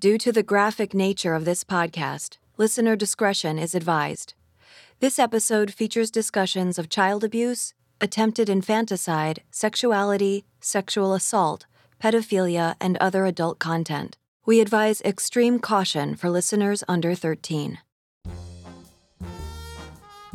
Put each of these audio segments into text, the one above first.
Due to the graphic nature of this podcast, listener discretion is advised. This episode features discussions of child abuse, attempted infanticide, sexuality, sexual assault, pedophilia, and other adult content. We advise extreme caution for listeners under 13.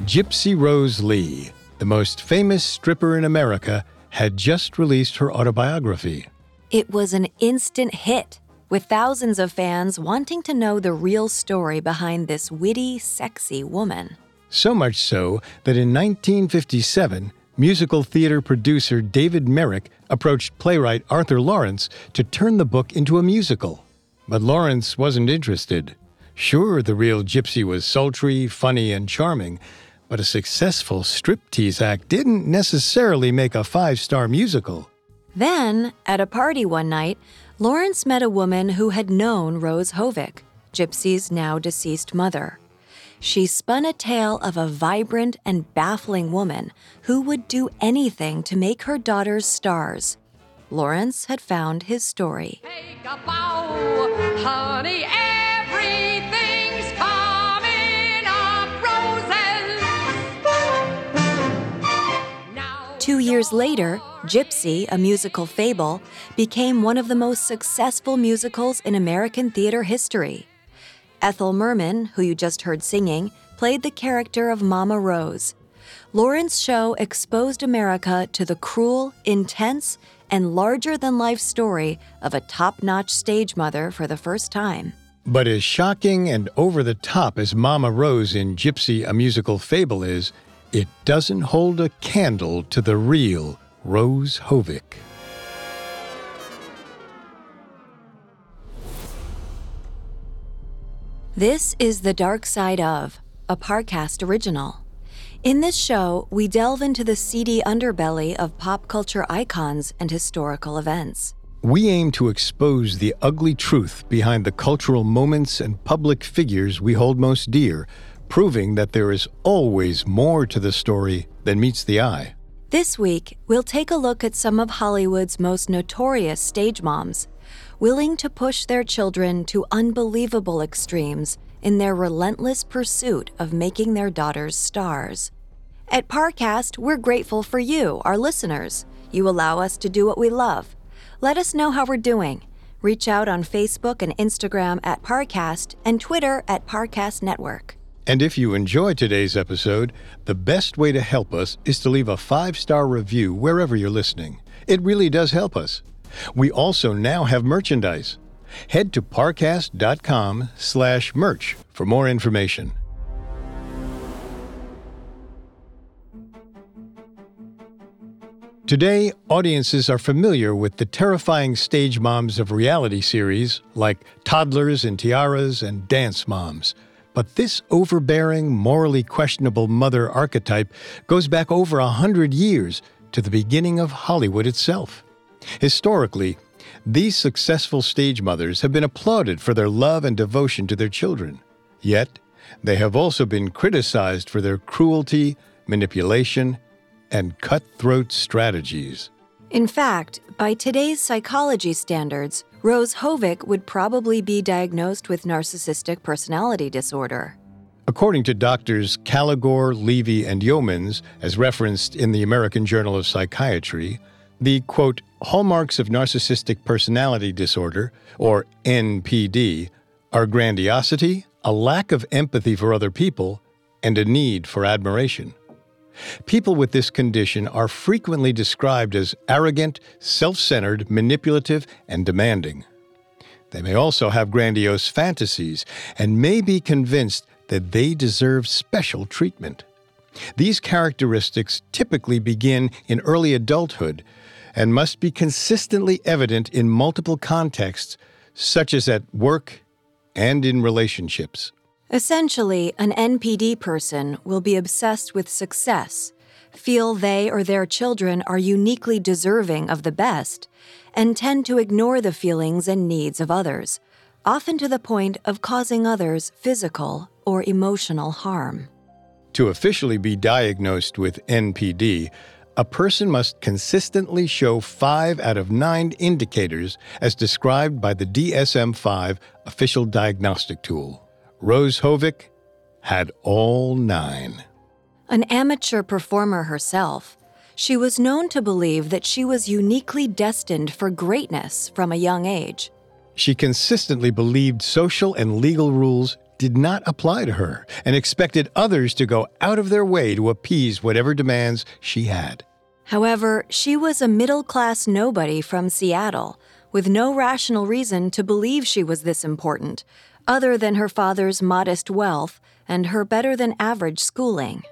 Gypsy Rose Lee, the most famous stripper in America, had just released her autobiography. It was an instant hit, with thousands of fans wanting to know the real story behind this witty, sexy woman. So much so that in 1957, musical theater producer David Merrick approached playwright Arthur Laurents to turn the book into a musical. But Lawrence wasn't interested. Sure, the real Gypsy was sultry, funny, and charming, but a successful striptease act didn't necessarily make a five star musical. Then, at a party one night, Laurents met a woman who had known Rose Hovick, Gypsy's now deceased mother. She spun a tale of a vibrant and baffling woman who would do anything to make her daughters stars. Laurents had found his story. Bow, honey, years later, Gypsy, a musical fable, became one of the most successful musicals in American theater history. Ethel Merman, who you just heard singing, played the character of Mama Rose. Laurents' show exposed America to the cruel, intense, and larger than life story of a top notch stage mother for the first time. But as shocking and over the top as Mama Rose in Gypsy, a musical fable is, it doesn't hold a candle to the real Rose Hovick. This is The Dark Side of, a Parcast original. In this show, we delve into the seedy underbelly of pop culture icons and historical events. We aim to expose the ugly truth behind the cultural moments and public figures we hold most dear, proving that there is always more to the story than meets the eye. This week, we'll take a look at some of Hollywood's most notorious stage moms, willing to push their children to unbelievable extremes in their relentless pursuit of making their daughters stars. At Parcast, we're grateful for you, our listeners. You allow us to do what we love. Let us know how we're doing. Reach out on Facebook and Instagram at Parcast and Twitter at Parcast Network. And if you enjoy today's episode, the best way to help us is to leave a five star review wherever you're listening. It really does help us. We also now have merchandise. Head to parcast.com slash merch for more information. Today, audiences are familiar with the terrifying stage moms of reality series like Toddlers and Tiaras and Dance Moms. But this overbearing, morally questionable mother archetype goes back over a hundred years to the beginning of Hollywood itself. Historically, these successful stage mothers have been applauded for their love and devotion to their children. Yet, they have also been criticized for their cruelty, manipulation, and cutthroat strategies. In fact, by today's psychology standards, Rose Hovick would probably be diagnosed with narcissistic personality disorder. According to doctors Caligor, Levy, and Yeomans, as referenced in the American Journal of Psychiatry, the quote, hallmarks of narcissistic personality disorder, or NPD, are grandiosity, a lack of empathy for other people, and a need for admiration. People with this condition are frequently described as arrogant, self centered, manipulative, and demanding. They may also have grandiose fantasies and may be convinced that they deserve special treatment. These characteristics typically begin in early adulthood and must be consistently evident in multiple contexts, such as at work and in relationships. Essentially, an NPD person will be obsessed with success, feel they or their children are uniquely deserving of the best, and tend to ignore the feelings and needs of others, often to the point of causing others physical or emotional harm. To officially be diagnosed with NPD, A person must consistently show five out of nine indicators as described by the DSM 5 official diagnostic tool. Rose Hovick had all nine. An amateur performer herself, she was known to believe that she was uniquely destined for greatness from a young age. She consistently believed social and legal rules did not apply to her and expected others to go out of their way to appease whatever demands she had. However, she was a middle class nobody from Seattle, with no rational reason to believe she was this important, other than her father's modest wealth and her better than average schooling.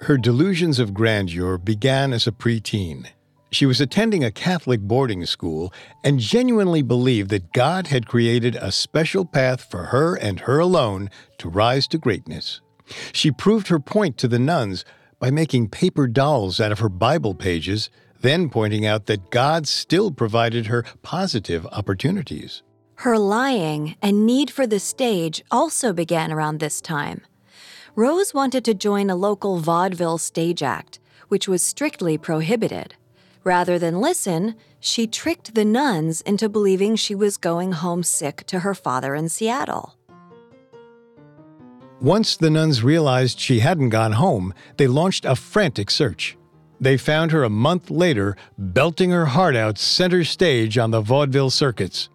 Her delusions of grandeur began as a preteen. She was attending a Catholic boarding school and genuinely believed that God had created a special path for her and her alone to rise to greatness. She proved her point to the nuns by making paper dolls out of her Bible pages, then pointing out that God still provided her positive opportunities. Her lying and need for the stage also began around this time. Rose wanted to join a local vaudeville stage act, which was strictly prohibited. Rather than listen, she tricked the nuns into believing she was going home sick to her father in Seattle. Once the nuns realized she hadn't gone home, they launched a frantic search. They found her a month later, belting her heart out center stage on the vaudeville circuits.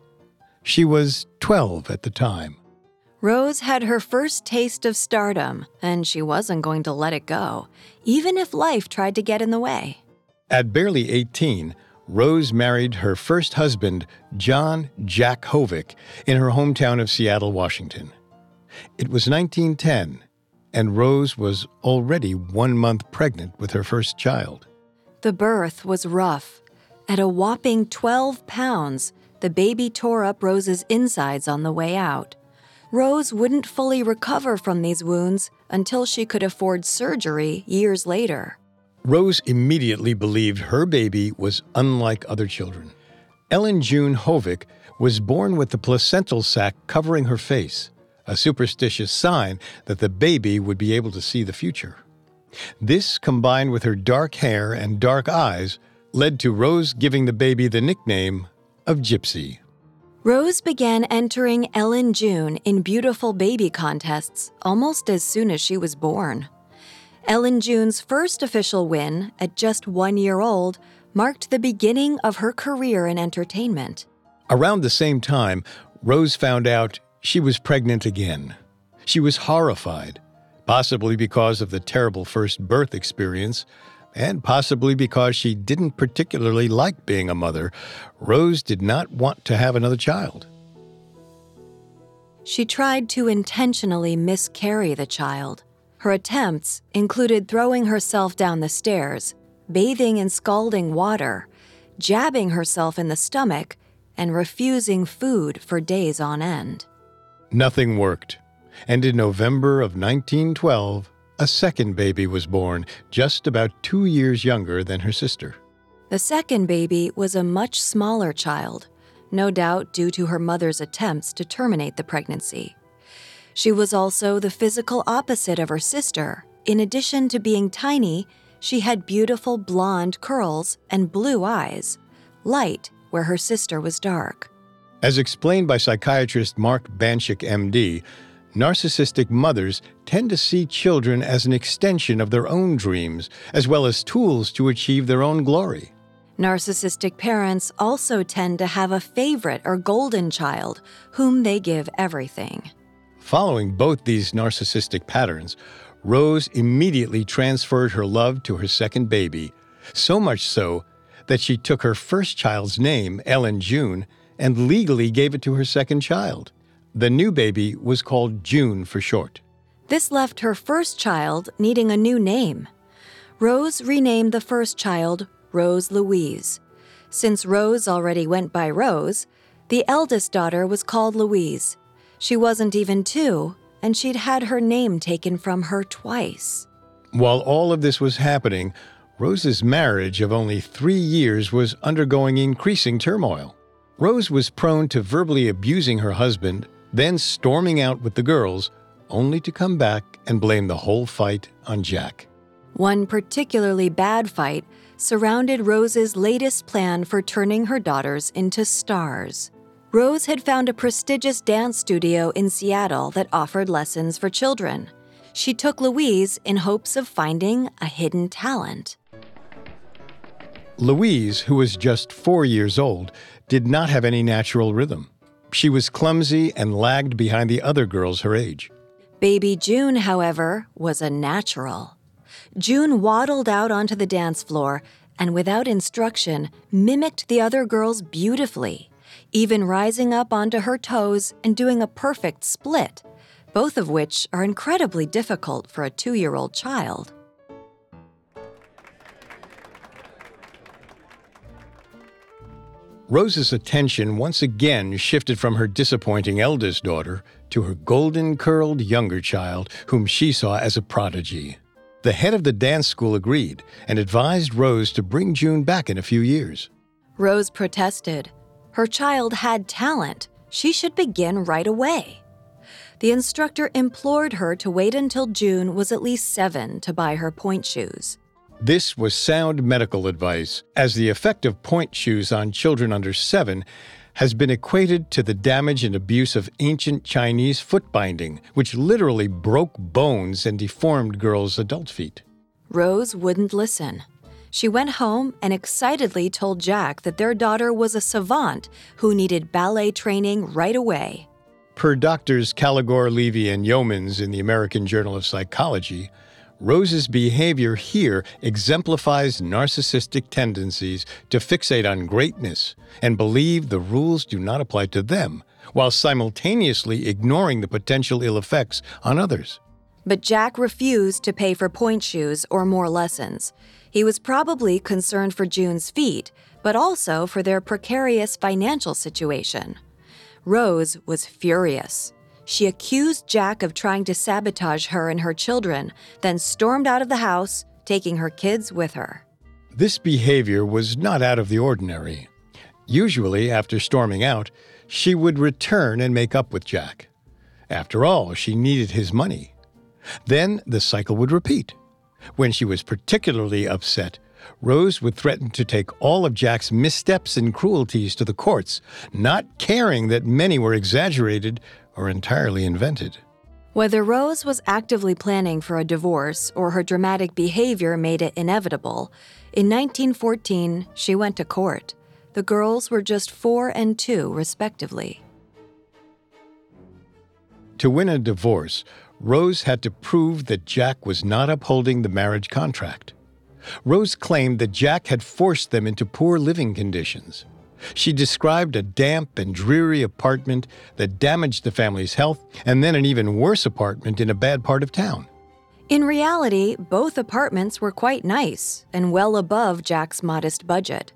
She was 12 at the time. Rose had her first taste of stardom, and she wasn't going to let it go, even if life tried to get in the way. At barely 18, Rose married her first husband, John Jack Hovick, in her hometown of Seattle, Washington. It was 1910, and Rose was already one month pregnant with her first child. The birth was rough. At a whopping 12 pounds, the baby tore up Rose's insides on the way out. Rose wouldn't fully recover from these wounds until she could afford surgery years later. Rose immediately believed her baby was unlike other children. Ellen June Hovick was born with the placental sac covering her face, a superstitious sign that the baby would be able to see the future. This, combined with her dark hair and dark eyes, led to Rose giving the baby the nickname of Gypsy. Rose began entering Ellen June in beautiful baby contests almost as soon as she was born. Ellen June's first official win, at just one year old, marked the beginning of her career in entertainment. Around the same time, Rose found out she was pregnant again. She was horrified, possibly because of the terrible first birth experience, and possibly because she didn't particularly like being a mother, Rose did not want to have another child. She tried to intentionally miscarry the child. Her attempts included throwing herself down the stairs, bathing in scalding water, jabbing herself in the stomach, and refusing food for days on end. Nothing worked, and in November of 1912, a second baby was born, just about two years younger than her sister. The second baby was a much smaller child, no doubt due to her mother's attempts to terminate the pregnancy. She was also the physical opposite of her sister. In addition to being tiny, she had beautiful blonde curls and blue eyes, light where her sister was dark. As explained by psychiatrist Mark Banchik, MD, Narcissistic mothers tend to see children as an extension of their own dreams, as well as tools to achieve their own glory. Narcissistic parents also tend to have a favorite or golden child whom they give everything. Following both these narcissistic patterns, Rose immediately transferred her love to her second baby, so much so that she took her first child's name, Ellen June, and legally gave it to her second child. The new baby was called June for short. This left her first child needing a new name. Rose renamed the first child Rose Louise. Since Rose already went by Rose, the eldest daughter was called Louise. She wasn't even two, and she'd had her name taken from her twice. While all of this was happening, Rose's marriage of only three years was undergoing increasing turmoil. Rose was prone to verbally abusing her husband then storming out with the girls, only to come back and blame the whole fight on Jack. One particularly bad fight surrounded Rose's latest plan for turning her daughters into stars. Rose had found a prestigious dance studio in Seattle that offered lessons for children. She took Louise in hopes of finding a hidden talent. Louise, who was just four years old, did not have any natural rhythm. She was clumsy and lagged behind the other girls her age. Baby June, however, was a natural. June waddled out onto the dance floor and, without instruction, mimicked the other girls beautifully, even rising up onto her toes and doing a perfect split, both of which are incredibly difficult for a two year old child. Rose's attention once again shifted from her disappointing eldest daughter to her golden curled younger child, whom she saw as a prodigy. The head of the dance school agreed and advised Rose to bring June back in a few years. Rose protested. Her child had talent. She should begin right away. The instructor implored her to wait until June was at least seven to buy her pointe shoes. This was sound medical advice, as the effect of pointe shoes on children under seven has been equated to the damage and abuse of ancient Chinese foot binding, which literally broke bones and deformed girls' adult feet. Rose wouldn't listen. She went home and excitedly told Jack that their daughter was a savant who needed ballet training right away. Per doctors Caligor, Levy, and Yeomans in the American Journal of Psychology, Rose's behavior here exemplifies narcissistic tendencies to fixate on greatness and believe the rules do not apply to them, while simultaneously ignoring the potential ill effects on others. But Jack refused to pay for pointe shoes or more lessons. He was probably concerned for June's feet, but also for their precarious financial situation. Rose was furious. She accused Jack of trying to sabotage her and her children, then stormed out of the house, taking her kids with her. This behavior was not out of the ordinary. Usually, after storming out, she would return and make up with Jack. After all, she needed his money. Then the cycle would repeat. When she was particularly upset, Rose would threaten to take all of Jack's missteps and cruelties to the courts, not caring that many were exaggerated or entirely invented. Whether Rose was actively planning for a divorce or her dramatic behavior made it inevitable, in 1914 she went to court. The girls were just four and two, respectively. To win a divorce, Rose had to prove that Jack was not upholding the marriage contract. Rose claimed that Jack had forced them into poor living conditions. She described a damp and dreary apartment that damaged the family's health, and then an even worse apartment in a bad part of town. In reality, both apartments were quite nice and well above Jack's modest budget.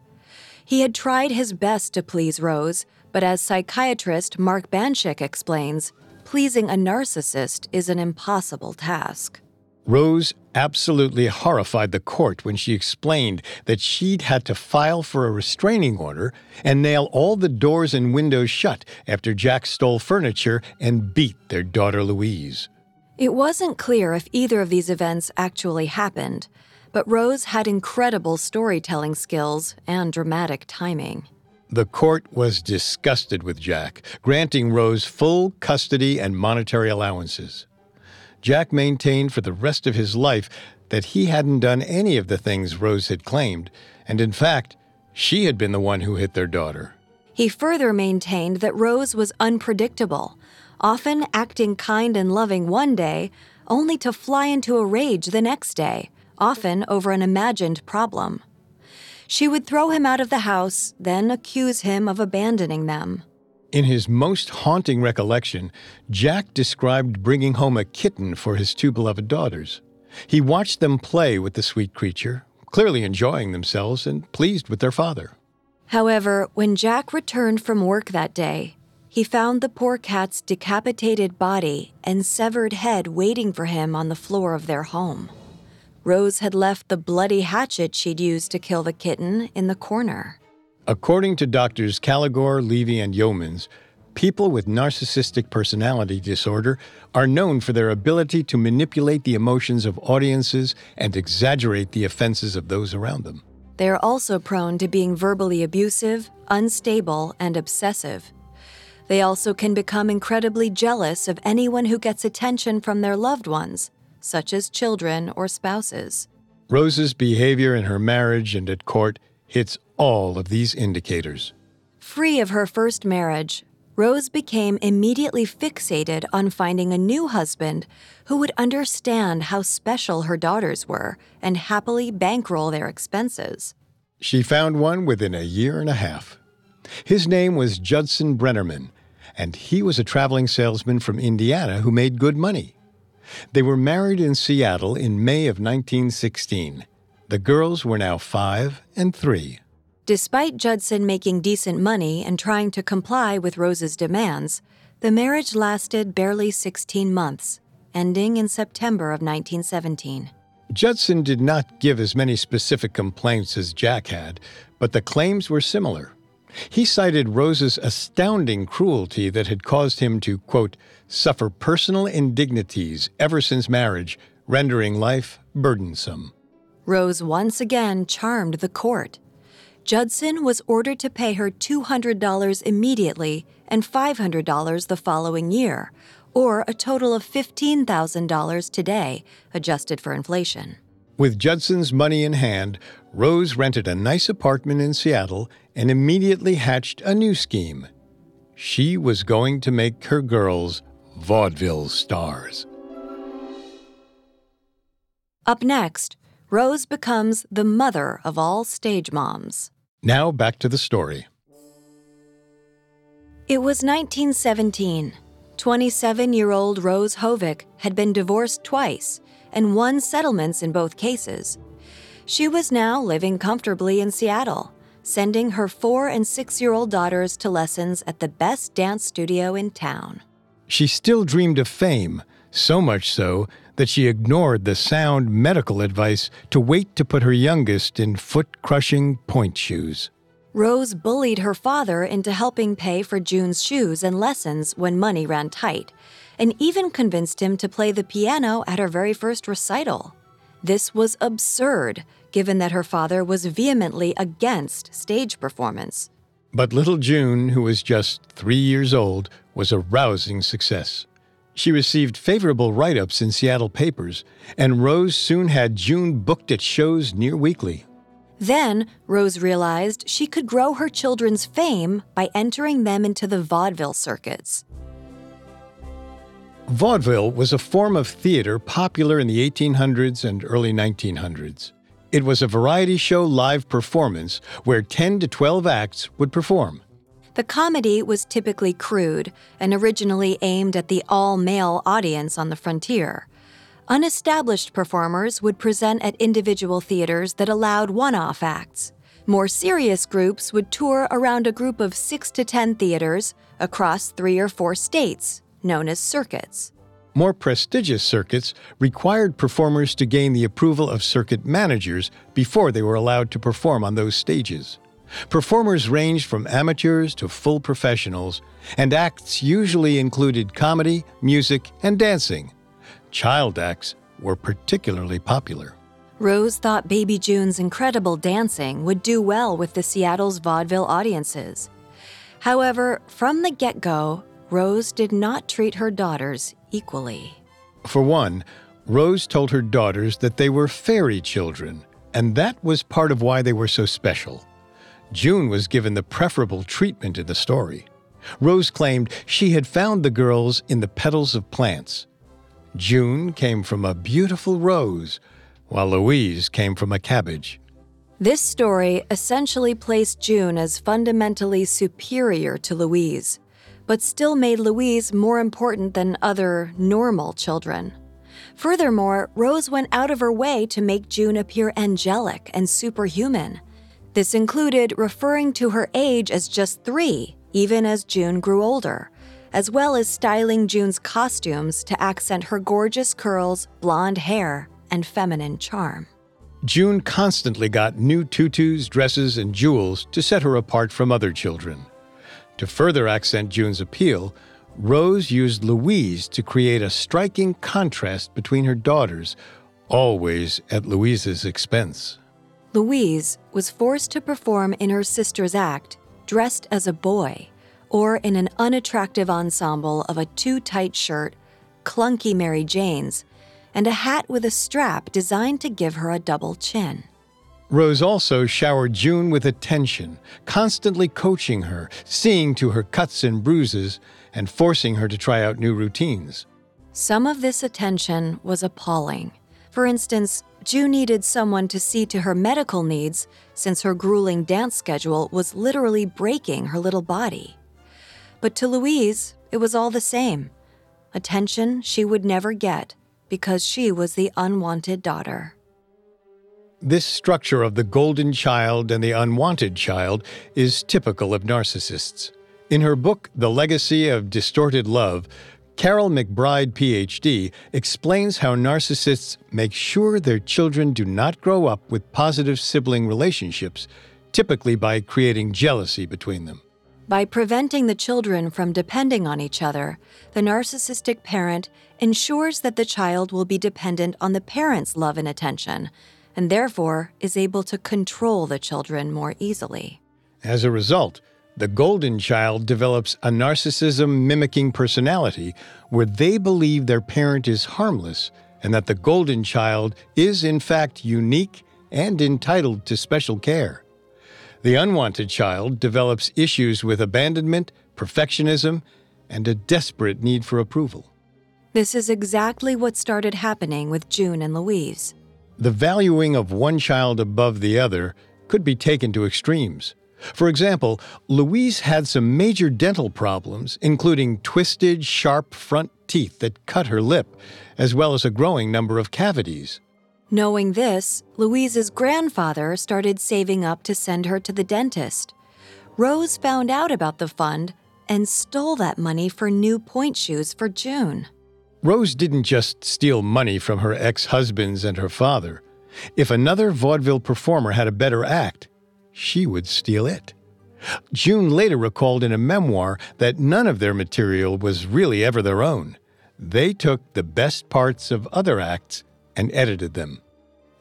He had tried his best to please Rose, but as psychiatrist Mark Banchik explains, pleasing a narcissist is an impossible task. Rose absolutely horrified the court when she explained that she'd had to file for a restraining order and nail all the doors and windows shut after Jack stole furniture and beat their daughter Louise. It wasn't clear if either of these events actually happened, but Rose had incredible storytelling skills and dramatic timing. The court was disgusted with Jack, granting Rose full custody and monetary allowances. Jack maintained for the rest of his life that he hadn't done any of the things Rose had claimed, and in fact, she had been the one who hit their daughter. He further maintained that Rose was unpredictable, often acting kind and loving one day, only to fly into a rage the next day, often over an imagined problem. She would throw him out of the house, then accuse him of abandoning them. In his most haunting recollection, Jack described bringing home a kitten for his two beloved daughters. He watched them play with the sweet creature, clearly enjoying themselves and pleased with their father. However, when Jack returned from work that day, he found the poor cat's decapitated body and severed head waiting for him on the floor of their home. Rose had left the bloody hatchet she'd used to kill the kitten in the corner. According to doctors Caligor, Levy, and Yeomans, people with narcissistic personality disorder are known for their ability to manipulate the emotions of audiences and exaggerate the offenses of those around them. They are also prone to being verbally abusive, unstable, and obsessive. They also can become incredibly jealous of anyone who gets attention from their loved ones, such as children or spouses. Rose's behavior in her marriage and at court hits all of these indicators. Free of her first marriage, Rose became immediately fixated on finding a new husband who would understand how special her daughters were and happily bankroll their expenses. She found one within a year and a half. His name was Judson Brennerman, and he was a traveling salesman from Indiana who made good money. They were married in Seattle in May of 1916. The girls were now five and three. Despite Judson making decent money and trying to comply with Rose's demands, the marriage lasted barely 16 months, ending in September of 1917. Judson did not give as many specific complaints as Jack had, but the claims were similar. He cited Rose's astounding cruelty that had caused him to, quote, suffer personal indignities ever since marriage, rendering life burdensome. Rose once again charmed the court. Judson was ordered to pay her $200 immediately and $500 the following year, or a total of $15,000 today, adjusted for inflation. With Judson's money in hand, Rose rented a nice apartment in Seattle and immediately hatched a new scheme. She was going to make her girls vaudeville stars. Up next, Rose becomes the mother of all stage moms. Now back to the story. It was 1917. 27 year old Rose Hovick had been divorced twice and won settlements in both cases. She was now living comfortably in Seattle, sending her four and six year old daughters to lessons at the best dance studio in town. She still dreamed of fame, so much so that she ignored the sound medical advice to wait to put her youngest in foot crushing pointe shoes. Rose bullied her father into helping pay for June's shoes and lessons when money ran tight, and even convinced him to play the piano at her very first recital. This was absurd, given that her father was vehemently against stage performance. But little June, who was just three years old, was a rousing success. She received favorable write ups in Seattle papers, and Rose soon had June booked at shows near weekly. Then, Rose realized she could grow her children's fame by entering them into the vaudeville circuits. Vaudeville was a form of theater popular in the 1800s and early 1900s. It was a variety show live performance where 10 to 12 acts would perform. The comedy was typically crude and originally aimed at the all male audience on the frontier. Unestablished performers would present at individual theaters that allowed one off acts. More serious groups would tour around a group of six to ten theaters across three or four states, known as circuits. More prestigious circuits required performers to gain the approval of circuit managers before they were allowed to perform on those stages. Performers ranged from amateurs to full professionals, and acts usually included comedy, music, and dancing. Child acts were particularly popular. Rose thought Baby June's incredible dancing would do well with the Seattle's vaudeville audiences. However, from the get go, Rose did not treat her daughters equally. For one, Rose told her daughters that they were fairy children, and that was part of why they were so special. June was given the preferable treatment in the story. Rose claimed she had found the girls in the petals of plants. June came from a beautiful rose, while Louise came from a cabbage. This story essentially placed June as fundamentally superior to Louise, but still made Louise more important than other normal children. Furthermore, Rose went out of her way to make June appear angelic and superhuman. This included referring to her age as just three, even as June grew older, as well as styling June's costumes to accent her gorgeous curls, blonde hair, and feminine charm. June constantly got new tutus, dresses, and jewels to set her apart from other children. To further accent June's appeal, Rose used Louise to create a striking contrast between her daughters, always at Louise's expense. Louise was forced to perform in her sister's act dressed as a boy or in an unattractive ensemble of a too tight shirt, clunky Mary Janes, and a hat with a strap designed to give her a double chin. Rose also showered June with attention, constantly coaching her, seeing to her cuts and bruises, and forcing her to try out new routines. Some of this attention was appalling. For instance, June needed someone to see to her medical needs since her grueling dance schedule was literally breaking her little body. But to Louise, it was all the same attention she would never get because she was the unwanted daughter. This structure of the golden child and the unwanted child is typical of narcissists. In her book, The Legacy of Distorted Love, Karyl McBride, PhD, explains how narcissists make sure their children do not grow up with positive sibling relationships, typically by creating jealousy between them. By preventing the children from depending on each other, the narcissistic parent ensures that the child will be dependent on the parent's love and attention, and therefore is able to control the children more easily. As a result, the golden child develops a narcissism mimicking personality where they believe their parent is harmless and that the golden child is, in fact, unique and entitled to special care. The unwanted child develops issues with abandonment, perfectionism, and a desperate need for approval. This is exactly what started happening with June and Louise. The valuing of one child above the other could be taken to extremes. For example, Louise had some major dental problems, including twisted, sharp front teeth that cut her lip, as well as a growing number of cavities. Knowing this, Louise's grandfather started saving up to send her to the dentist. Rose found out about the fund and stole that money for new pointe shoes for June. Rose didn't just steal money from her ex husbands and her father. If another vaudeville performer had a better act, she would steal it. June later recalled in a memoir that none of their material was really ever their own. They took the best parts of other acts and edited them.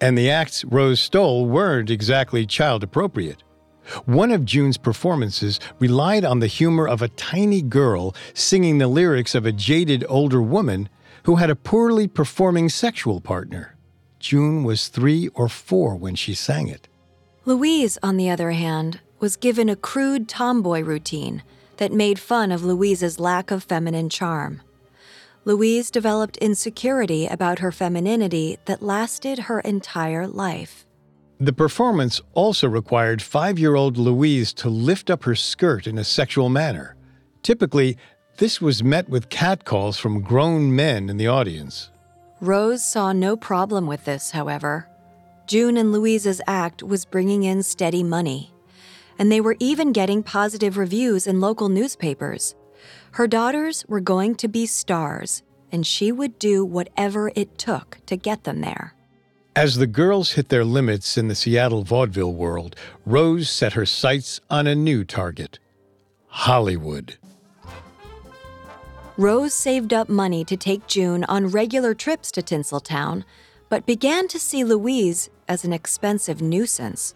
And the acts Rose stole weren't exactly child appropriate. One of June's performances relied on the humor of a tiny girl singing the lyrics of a jaded older woman who had a poorly performing sexual partner. June was three or four when she sang it. Louise, on the other hand, was given a crude tomboy routine that made fun of Louise's lack of feminine charm. Louise developed insecurity about her femininity that lasted her entire life. The performance also required five year old Louise to lift up her skirt in a sexual manner. Typically, this was met with catcalls from grown men in the audience. Rose saw no problem with this, however. June and Louise's act was bringing in steady money, and they were even getting positive reviews in local newspapers. Her daughters were going to be stars, and she would do whatever it took to get them there. As the girls hit their limits in the Seattle vaudeville world, Rose set her sights on a new target Hollywood. Rose saved up money to take June on regular trips to Tinseltown, but began to see Louise as an expensive nuisance.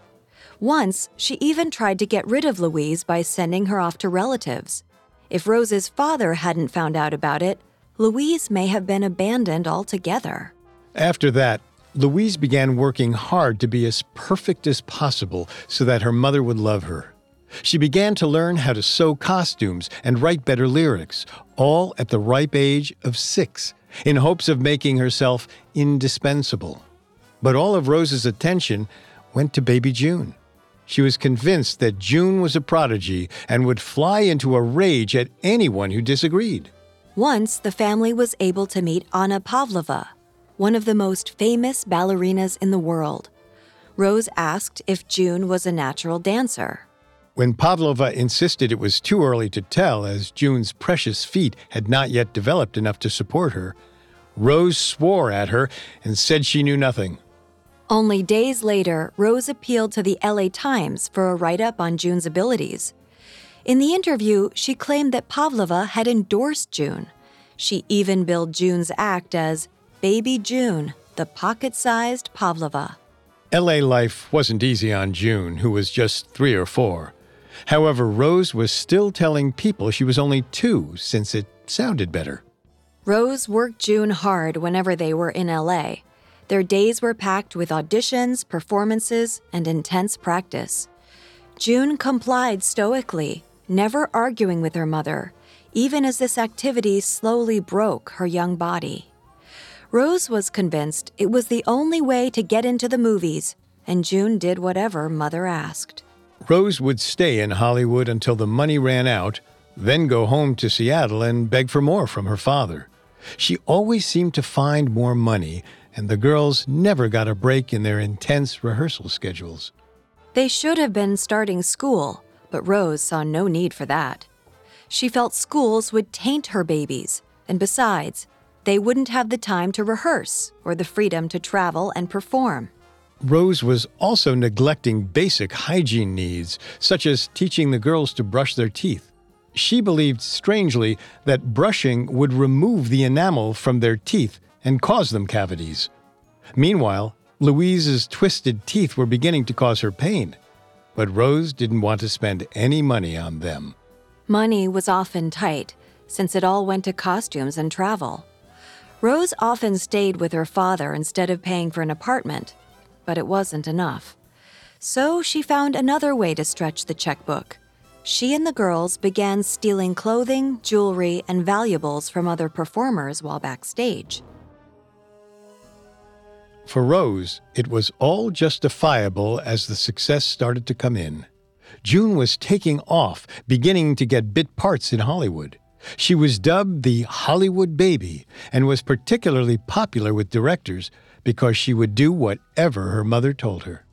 Once, she even tried to get rid of Louise by sending her off to relatives. If Rose's father hadn't found out about it, Louise may have been abandoned altogether. After that, Louise began working hard to be as perfect as possible so that her mother would love her. She began to learn how to sew costumes and write better lyrics, all at the ripe age of six, in hopes of making herself indispensable. But all of Rose's attention went to baby June. She was convinced that June was a prodigy and would fly into a rage at anyone who disagreed. Once, the family was able to meet Anna Pavlova, one of the most famous ballerinas in the world. Rose asked if June was a natural dancer. When Pavlova insisted it was too early to tell, as June's precious feet had not yet developed enough to support her, Rose swore at her and said she knew nothing. Only days later, Rose appealed to the LA Times for a write up on June's abilities. In the interview, she claimed that Pavlova had endorsed June. She even billed June's act as Baby June, the pocket sized Pavlova. LA life wasn't easy on June, who was just three or four. However, Rose was still telling people she was only two since it sounded better. Rose worked June hard whenever they were in LA. Their days were packed with auditions, performances, and intense practice. June complied stoically, never arguing with her mother, even as this activity slowly broke her young body. Rose was convinced it was the only way to get into the movies, and June did whatever mother asked. Rose would stay in Hollywood until the money ran out, then go home to Seattle and beg for more from her father. She always seemed to find more money, and the girls never got a break in their intense rehearsal schedules. They should have been starting school, but Rose saw no need for that. She felt schools would taint her babies, and besides, they wouldn't have the time to rehearse or the freedom to travel and perform. Rose was also neglecting basic hygiene needs, such as teaching the girls to brush their teeth. She believed strangely that brushing would remove the enamel from their teeth and cause them cavities. Meanwhile, Louise's twisted teeth were beginning to cause her pain, but Rose didn't want to spend any money on them. Money was often tight, since it all went to costumes and travel. Rose often stayed with her father instead of paying for an apartment, but it wasn't enough. So she found another way to stretch the checkbook. She and the girls began stealing clothing, jewelry, and valuables from other performers while backstage. For Rose, it was all justifiable as the success started to come in. June was taking off, beginning to get bit parts in Hollywood. She was dubbed the Hollywood Baby and was particularly popular with directors because she would do whatever her mother told her.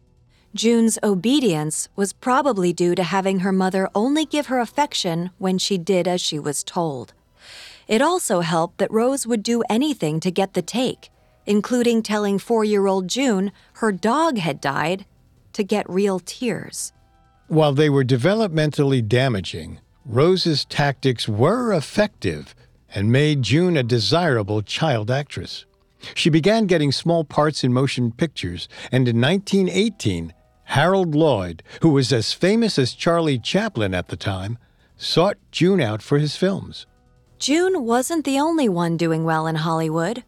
June's obedience was probably due to having her mother only give her affection when she did as she was told. It also helped that Rose would do anything to get the take, including telling four year old June her dog had died to get real tears. While they were developmentally damaging, Rose's tactics were effective and made June a desirable child actress. She began getting small parts in motion pictures, and in 1918, Harold Lloyd, who was as famous as Charlie Chaplin at the time, sought June out for his films. June wasn't the only one doing well in Hollywood.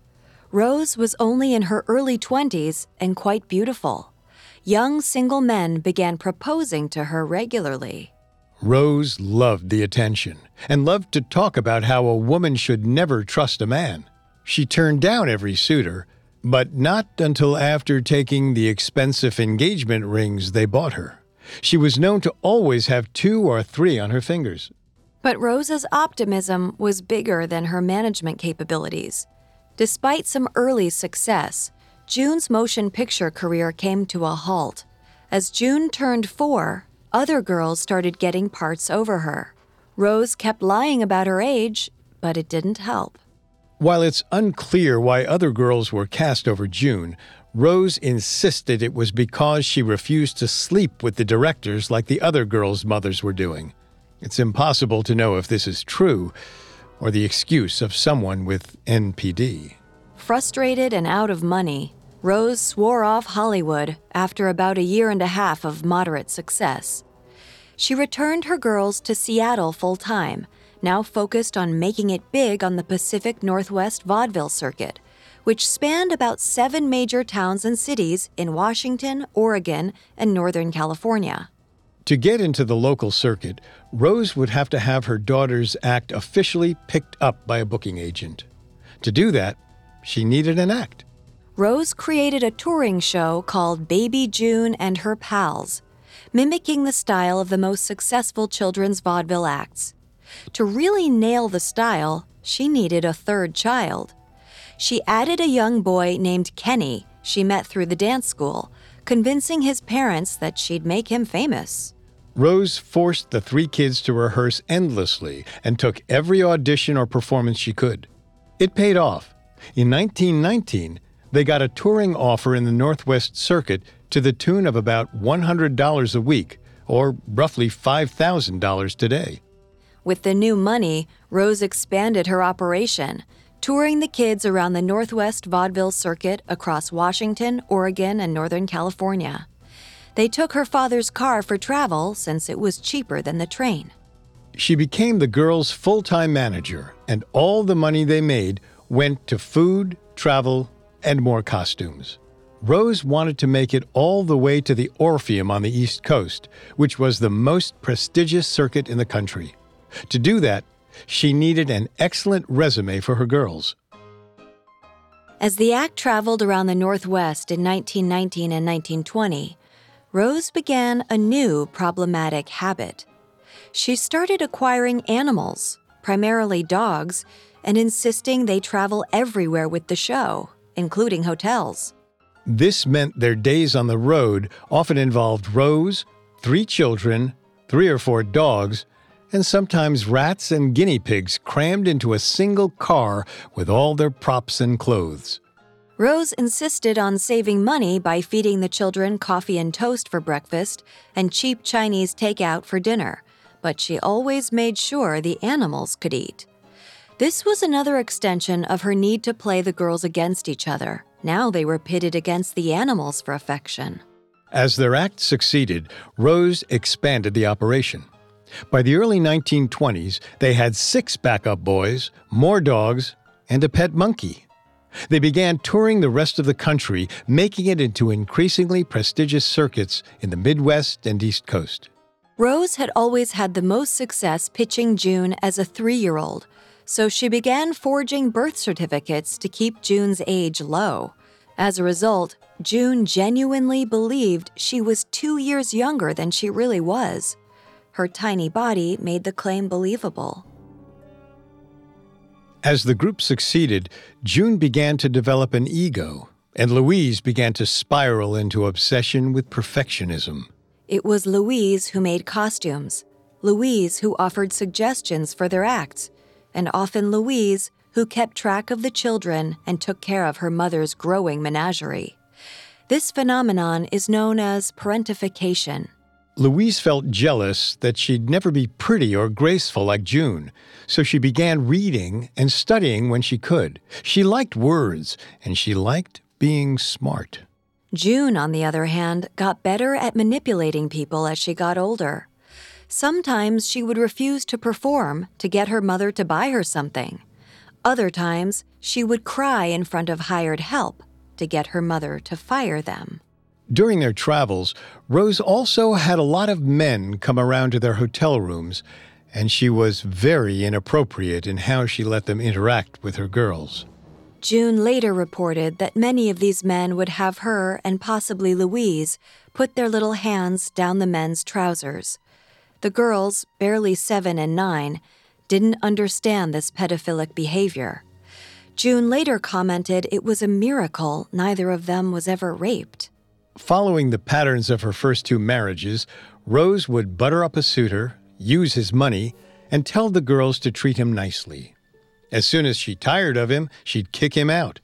Rose was only in her early 20s and quite beautiful. Young single men began proposing to her regularly. Rose loved the attention and loved to talk about how a woman should never trust a man. She turned down every suitor, but not until after taking the expensive engagement rings they bought her. She was known to always have two or three on her fingers. But Rose's optimism was bigger than her management capabilities. Despite some early success, June's motion picture career came to a halt. As June turned four, other girls started getting parts over her. Rose kept lying about her age, but it didn't help. While it's unclear why other girls were cast over June, Rose insisted it was because she refused to sleep with the directors like the other girls' mothers were doing. It's impossible to know if this is true or the excuse of someone with NPD. Frustrated and out of money, Rose swore off Hollywood after about a year and a half of moderate success. She returned her girls to Seattle full time, now focused on making it big on the Pacific Northwest vaudeville circuit, which spanned about seven major towns and cities in Washington, Oregon, and Northern California. To get into the local circuit, Rose would have to have her daughter's act officially picked up by a booking agent. To do that, she needed an act. Rose created a touring show called Baby June and Her Pals, mimicking the style of the most successful children's vaudeville acts. To really nail the style, she needed a third child. She added a young boy named Kenny she met through the dance school, convincing his parents that she'd make him famous. Rose forced the three kids to rehearse endlessly and took every audition or performance she could. It paid off. In 1919, they got a touring offer in the Northwest Circuit to the tune of about $100 a week, or roughly $5,000 today. With the new money, Rose expanded her operation, touring the kids around the Northwest Vaudeville Circuit across Washington, Oregon, and Northern California. They took her father's car for travel since it was cheaper than the train. She became the girls' full time manager, and all the money they made went to food, travel, and more costumes. Rose wanted to make it all the way to the Orpheum on the East Coast, which was the most prestigious circuit in the country. To do that, she needed an excellent resume for her girls. As the act traveled around the Northwest in 1919 and 1920, Rose began a new problematic habit. She started acquiring animals, primarily dogs, and insisting they travel everywhere with the show, including hotels. This meant their days on the road often involved Rose, three children, three or four dogs, and sometimes rats and guinea pigs crammed into a single car with all their props and clothes. Rose insisted on saving money by feeding the children coffee and toast for breakfast and cheap Chinese takeout for dinner, but she always made sure the animals could eat. This was another extension of her need to play the girls against each other. Now they were pitted against the animals for affection. As their act succeeded, Rose expanded the operation. By the early 1920s, they had six backup boys, more dogs, and a pet monkey. They began touring the rest of the country, making it into increasingly prestigious circuits in the Midwest and East Coast. Rose had always had the most success pitching June as a three year old, so she began forging birth certificates to keep June's age low. As a result, June genuinely believed she was two years younger than she really was. Her tiny body made the claim believable. As the group succeeded, June began to develop an ego, and Louise began to spiral into obsession with perfectionism. It was Louise who made costumes, Louise who offered suggestions for their acts, and often Louise who kept track of the children and took care of her mother's growing menagerie. This phenomenon is known as parentification. Louise felt jealous that she'd never be pretty or graceful like June, so she began reading and studying when she could. She liked words, and she liked being smart. June, on the other hand, got better at manipulating people as she got older. Sometimes she would refuse to perform to get her mother to buy her something. Other times, she would cry in front of hired help to get her mother to fire them. During their travels, Rose also had a lot of men come around to their hotel rooms, and she was very inappropriate in how she let them interact with her girls. June later reported that many of these men would have her and possibly Louise put their little hands down the men's trousers. The girls, barely seven and nine, didn't understand this pedophilic behavior. June later commented it was a miracle neither of them was ever raped. Following the patterns of her first two marriages, Rose would butter up a suitor, use his money, and tell the girls to treat him nicely. As soon as she tired of him, she'd kick him out.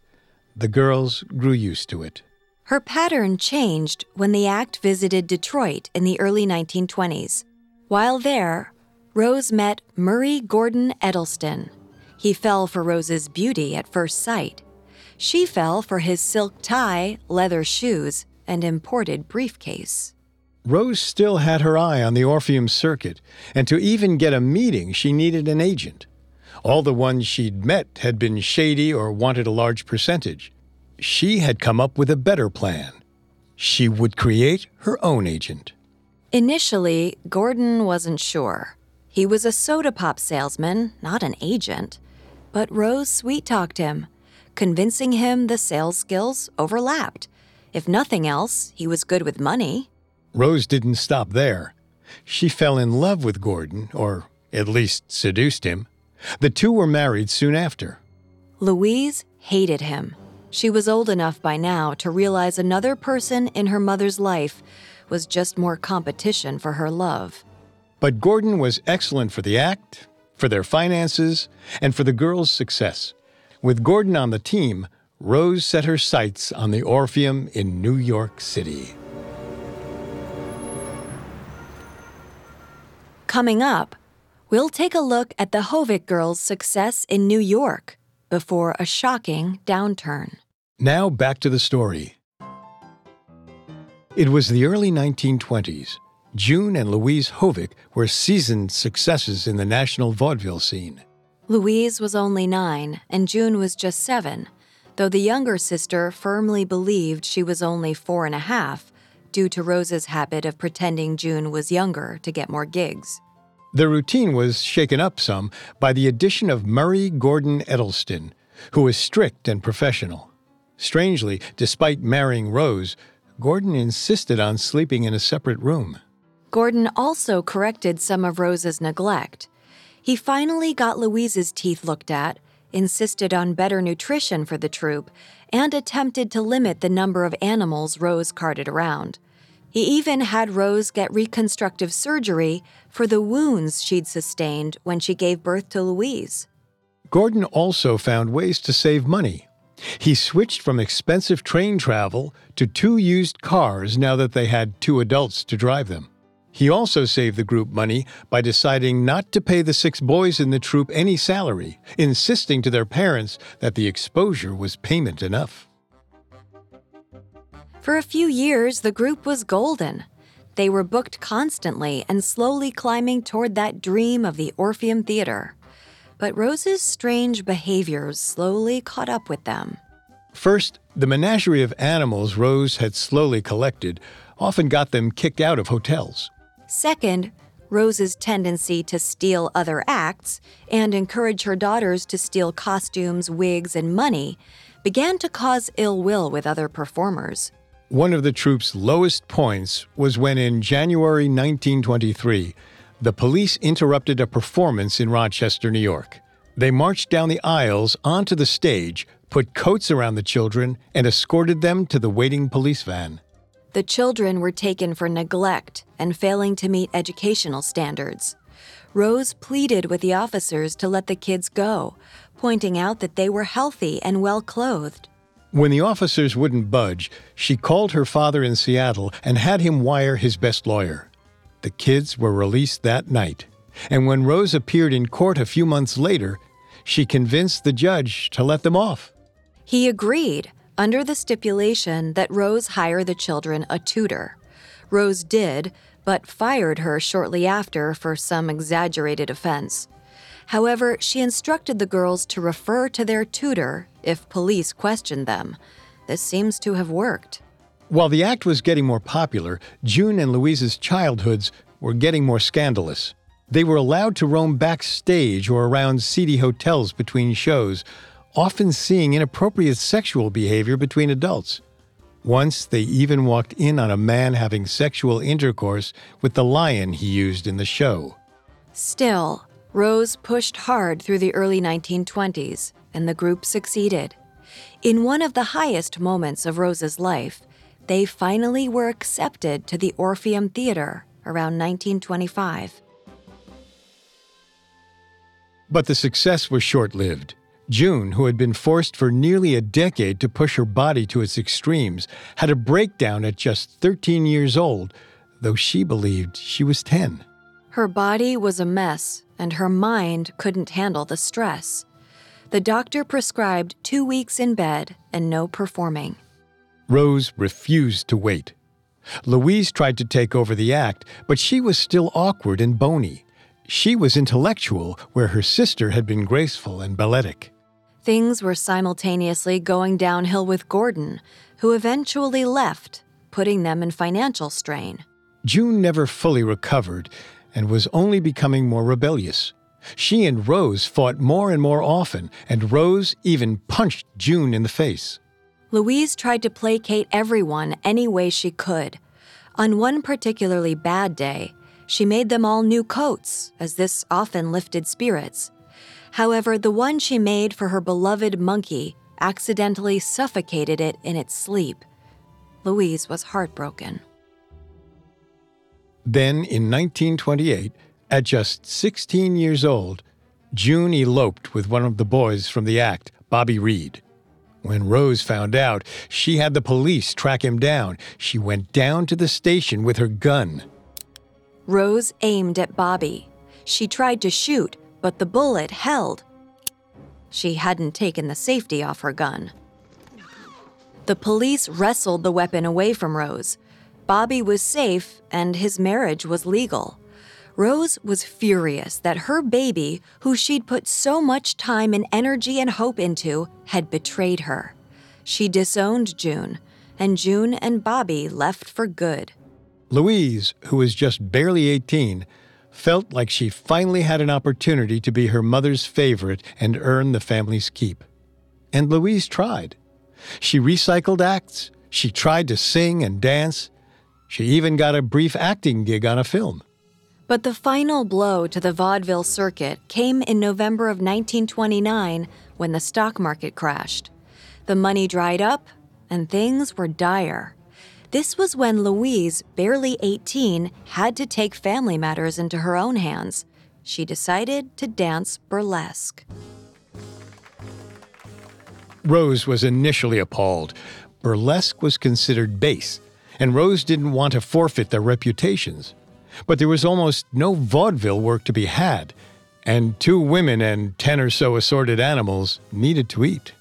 The girls grew used to it. Her pattern changed when the act visited Detroit in the early 1920s. While there, Rose met Murray Gordon Edelston. He fell for Rose's beauty at first sight. She fell for his silk tie, leather shoes, and imported briefcase. Rose still had her eye on the Orpheum circuit, and to even get a meeting, she needed an agent. All the ones she'd met had been shady or wanted a large percentage. She had come up with a better plan. She would create her own agent. Initially, Gordon wasn't sure. He was a soda pop salesman, not an agent. But Rose sweet talked him, convincing him the sales skills overlapped if nothing else, he was good with money. Rose didn't stop there. She fell in love with Gordon, or at least seduced him. The two were married soon after. Louise hated him. She was old enough by now to realize another person in her mother's life was just more competition for her love. But Gordon was excellent for the act, for their finances, and for the girls' success. With Gordon on the team, Rose set her sights on the Orpheum in New York City. Coming up, we'll take a look at the Hovick girls' success in New York before a shocking downturn. Now back to the story. It was the early 1920s. June and Louise Hovick were seasoned successes in the national vaudeville scene. Louise was only nine, and June was just seven, though the younger sister firmly believed she was only four and a half, due to Rose's habit of pretending June was younger to get more gigs. The routine was shaken up some by the addition of Murray Gordon Edelston, who was strict and professional. Strangely, despite marrying Rose, Gordon insisted on sleeping in a separate room. Gordon also corrected some of Rose's neglect. He finally got Louise's teeth looked at, insisted on better nutrition for the troupe, and attempted to limit the number of animals Rose carted around. He even had Rose get reconstructive surgery for the wounds she'd sustained when she gave birth to Louise. Gordon also found ways to save money. He switched from expensive train travel to two used cars now that they had two adults to drive them. He also saved the group money by deciding not to pay the six boys in the troupe any salary, insisting to their parents that the exposure was payment enough. For a few years, the group was golden. They were booked constantly and slowly climbing toward that dream of the Orpheum Theater. But Rose's strange behaviors slowly caught up with them. First, the menagerie of animals Rose had slowly collected often got them kicked out of hotels. Second, Rose's tendency to steal other acts and encourage her daughters to steal costumes, wigs, and money began to cause ill will with other performers. One of the troupe's lowest points was when, in January 1923, the police interrupted a performance in Rochester, New York. They marched down the aisles onto the stage, put coats around the children, and escorted them to the waiting police van. The children were taken for neglect and failing to meet educational standards. Rose pleaded with the officers to let the kids go, pointing out that they were healthy and well clothed. When the officers wouldn't budge, she called her father in Seattle and had him wire his best lawyer. The kids were released that night, and when Rose appeared in court a few months later, she convinced the judge to let them off. He agreed, under the stipulation that Rose hire the children a tutor. Rose did, but fired her shortly after for some exaggerated offense. However, she instructed the girls to refer to their tutor if police questioned them. This seems to have worked. While the act was getting more popular, June and Louise's childhoods were getting more scandalous. They were allowed to roam backstage or around seedy hotels between shows, often seeing inappropriate sexual behavior between adults. Once, they even walked in on a man having sexual intercourse with the lion he used in the show. Still, Rose pushed hard through the early 1920s, and the group succeeded. In one of the highest moments of Rose's life, they finally were accepted to the Orpheum Theater around 1925. But the success was short lived. June, who had been forced for nearly a decade to push her body to its extremes, had a breakdown at just 13 years old, though she believed she was 10. Her body was a mess, and her mind couldn't handle the stress. The doctor prescribed two weeks in bed and no performing. Rose refused to wait. Louise tried to take over the act, but she was still awkward and bony. She was intellectual, where her sister had been graceful and balletic. Things were simultaneously going downhill with Gordon, who eventually left, putting them in financial strain. June never fully recovered and was only becoming more rebellious. She and Rose fought more and more often, and Rose even punched June in the face. Louise tried to placate everyone any way she could. On one particularly bad day, she made them all new coats, as this often lifted spirits. However, the one she made for her beloved monkey accidentally suffocated it in its sleep. Louise was heartbroken. Then, in 1928, at just 16 years old, June eloped with one of the boys from the act, Bobby Reed. When Rose found out, she had the police track him down. She went down to the station with her gun. Rose aimed at Bobby. She tried to shoot, but the bullet held. She hadn't taken the safety off her gun. The police wrestled the weapon away from Rose. Bobby was safe and his marriage was legal. Rose was furious that her baby, who she'd put so much time and energy and hope into, had betrayed her. She disowned June, and June and Bobby left for good. Louise, who was just barely 18, felt like she finally had an opportunity to be her mother's favorite and earn the family's keep. And Louise tried. She recycled acts, she tried to sing and dance, she even got a brief acting gig on a film. But the final blow to the vaudeville circuit came in November of 1929 when the stock market crashed. The money dried up and things were dire. This was when Louise, barely 18, had to take family matters into her own hands. She decided to dance burlesque. Rose was initially appalled. Burlesque was considered base, and Rose didn't want to forfeit their reputations. But there was almost no vaudeville work to be had, and two women and ten or so assorted animals needed to eat.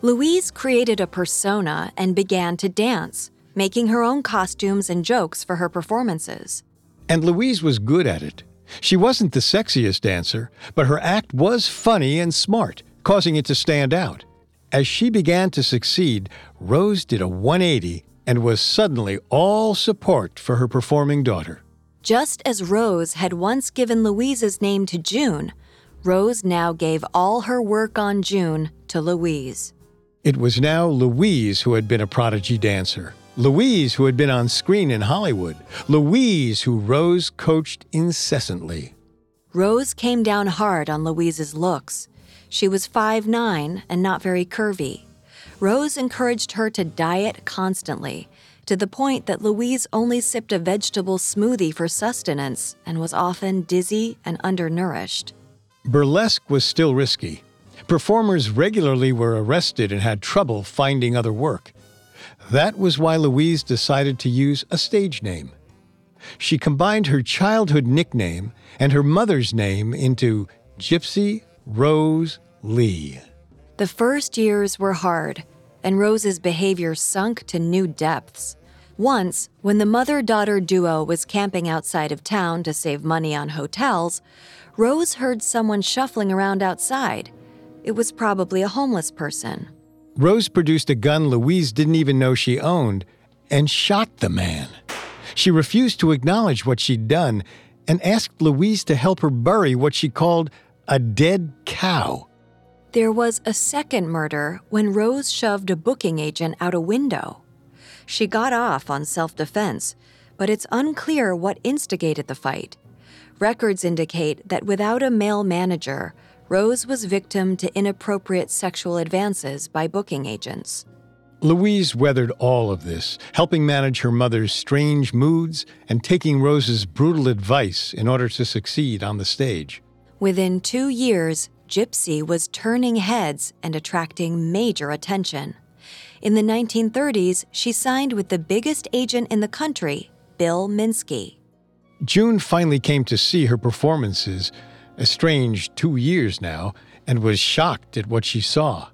Louise created a persona and began to dance, making her own costumes and jokes for her performances. And Louise was good at it. She wasn't the sexiest dancer, but her act was funny and smart, causing it to stand out. As she began to succeed, Rose did a 180 and was suddenly all support for her performing daughter. Just as Rose had once given Louise's name to June, Rose now gave all her work on June to Louise. It was now Louise who had been a prodigy dancer. Louise who had been on screen in Hollywood. Louise who Rose coached incessantly. Rose came down hard on Louise's looks. She was 5'9 and not very curvy. Rose encouraged her to diet constantly to the point that Louise only sipped a vegetable smoothie for sustenance and was often dizzy and undernourished. Burlesque was still risky. Performers regularly were arrested and had trouble finding other work. That was why Louise decided to use a stage name. She combined her childhood nickname and her mother's name into Gypsy Rose Lee. The first years were hard, and Rose's behavior sunk to new depths. Once, when the mother daughter duo was camping outside of town to save money on hotels, Rose heard someone shuffling around outside. It was probably a homeless person. Rose produced a gun Louise didn't even know she owned and shot the man. She refused to acknowledge what she'd done and asked Louise to help her bury what she called a dead cow. There was a second murder when Rose shoved a booking agent out a window. She got off on self defense, but it's unclear what instigated the fight. Records indicate that without a male manager, Rose was victim to inappropriate sexual advances by booking agents. Louise weathered all of this, helping manage her mother's strange moods and taking Rose's brutal advice in order to succeed on the stage. Within two years, Gypsy was turning heads and attracting major attention. In the 1930s, she signed with the biggest agent in the country, Bill Minsky. June finally came to see her performances, estranged two years now, and was shocked at what she saw.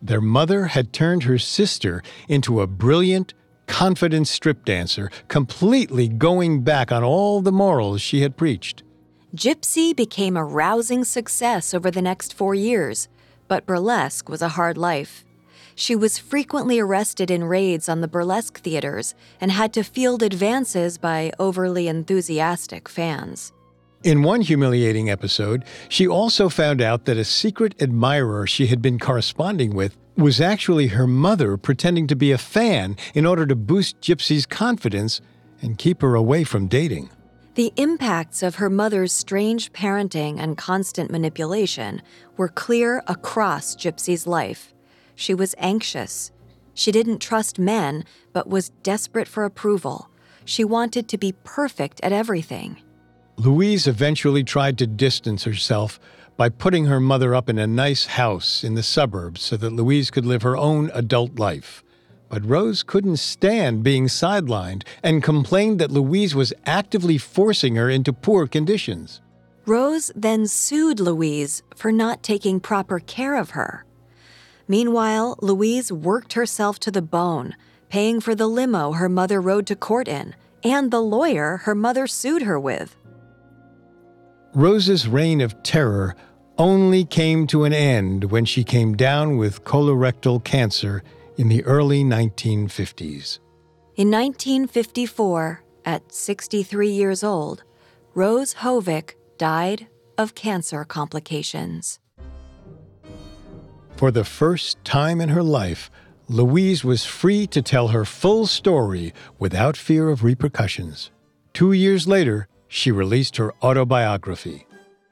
Their mother had turned her sister into a brilliant, confident strip dancer, completely going back on all the morals she had preached. Gypsy became a rousing success over the next four years, but burlesque was a hard life. She was frequently arrested in raids on the burlesque theaters and had to field advances by overly enthusiastic fans. In one humiliating episode, she also found out that a secret admirer she had been corresponding with was actually her mother pretending to be a fan in order to boost Gypsy's confidence and keep her away from dating. The impacts of her mother's strange parenting and constant manipulation were clear across Gypsy's life. She was anxious. She didn't trust men, but was desperate for approval. She wanted to be perfect at everything. Louise eventually tried to distance herself by putting her mother up in a nice house in the suburbs so that Louise could live her own adult life. But Rose couldn't stand being sidelined and complained that Louise was actively forcing her into poor conditions. Rose then sued Louise for not taking proper care of her. Meanwhile, Louise worked herself to the bone, paying for the limo her mother rode to court in and the lawyer her mother sued her with. Rose's reign of terror only came to an end when she came down with colorectal cancer in the early 1950s. In 1954, at 63 years old, Rose Hovick died of cancer complications. For the first time in her life, Louise was free to tell her full story without fear of repercussions. Two years later, she released her autobiography.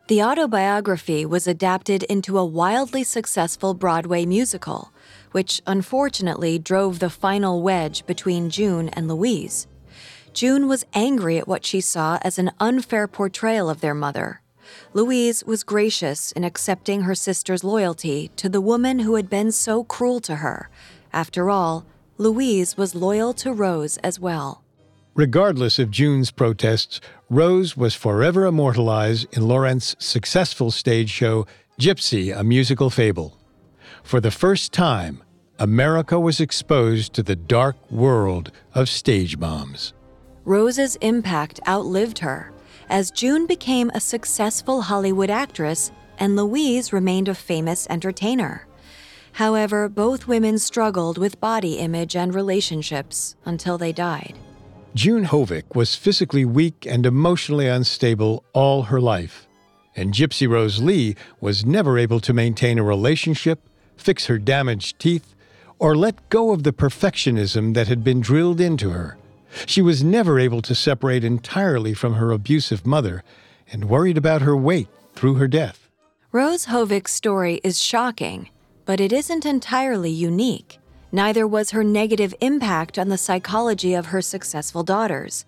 The autobiography was adapted into a wildly successful Broadway musical, which unfortunately drove the final wedge between June and Louise. June was angry at what she saw as an unfair portrayal of their mother. Louise was gracious in accepting her sister's loyalty to the woman who had been so cruel to her. After all, Louise was loyal to Rose as well. Regardless of June's protests, Rose was forever immortalized in Laurents' successful stage show, Gypsy, a Musical Fable. For the first time, America was exposed to the dark world of stage moms. Rose's impact outlived her, as June became a successful Hollywood actress and Louise remained a famous entertainer. However, both women struggled with body image and relationships until they died. June Hovick was physically weak and emotionally unstable all her life, and Gypsy Rose Lee was never able to maintain a relationship, fix her damaged teeth, or let go of the perfectionism that had been drilled into her. She was never able to separate entirely from her abusive mother and worried about her weight through her death. Rose Hovick's story is shocking, but it isn't entirely unique. Neither was her negative impact on the psychology of her successful daughters.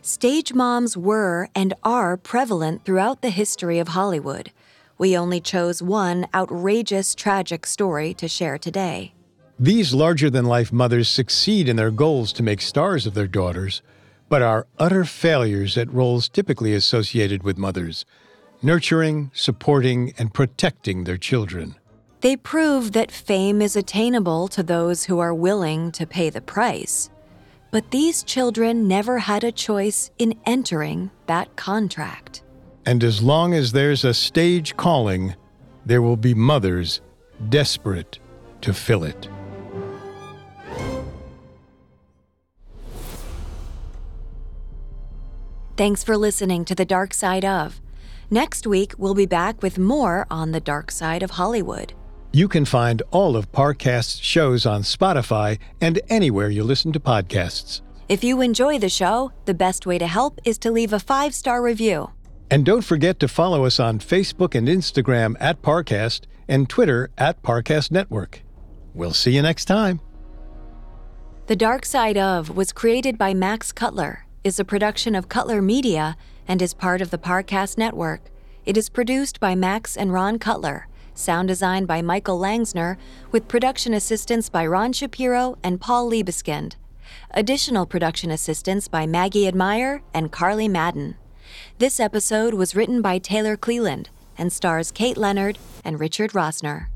Stage moms were and are prevalent throughout the history of Hollywood. We only chose one outrageous, tragic story to share today. These larger than life mothers succeed in their goals to make stars of their daughters, but are utter failures at roles typically associated with mothers nurturing, supporting, and protecting their children. They prove that fame is attainable to those who are willing to pay the price. But these children never had a choice in entering that contract. And as long as there's a stage calling, there will be mothers desperate to fill it. Thanks for listening to The Dark Side of. Next week, we'll be back with more on the dark side of Hollywood. You can find all of Parcast's shows on Spotify and anywhere you listen to podcasts. If you enjoy the show, the best way to help is to leave a five star review. And don't forget to follow us on Facebook and Instagram at Parcast and Twitter at Parcast Network. We'll see you next time. The Dark Side of was created by Max Cutler, is a production of Cutler Media, and is part of the Parcast Network. It is produced by Max and Ron Cutler sound design by Michael Langsner, with production assistance by Ron Shapiro and Paul Liebeskind. Additional production assistance by Maggie Admire and Carly Madden. This episode was written by Taylor Cleland and stars Kate Leonard and Richard Rossner.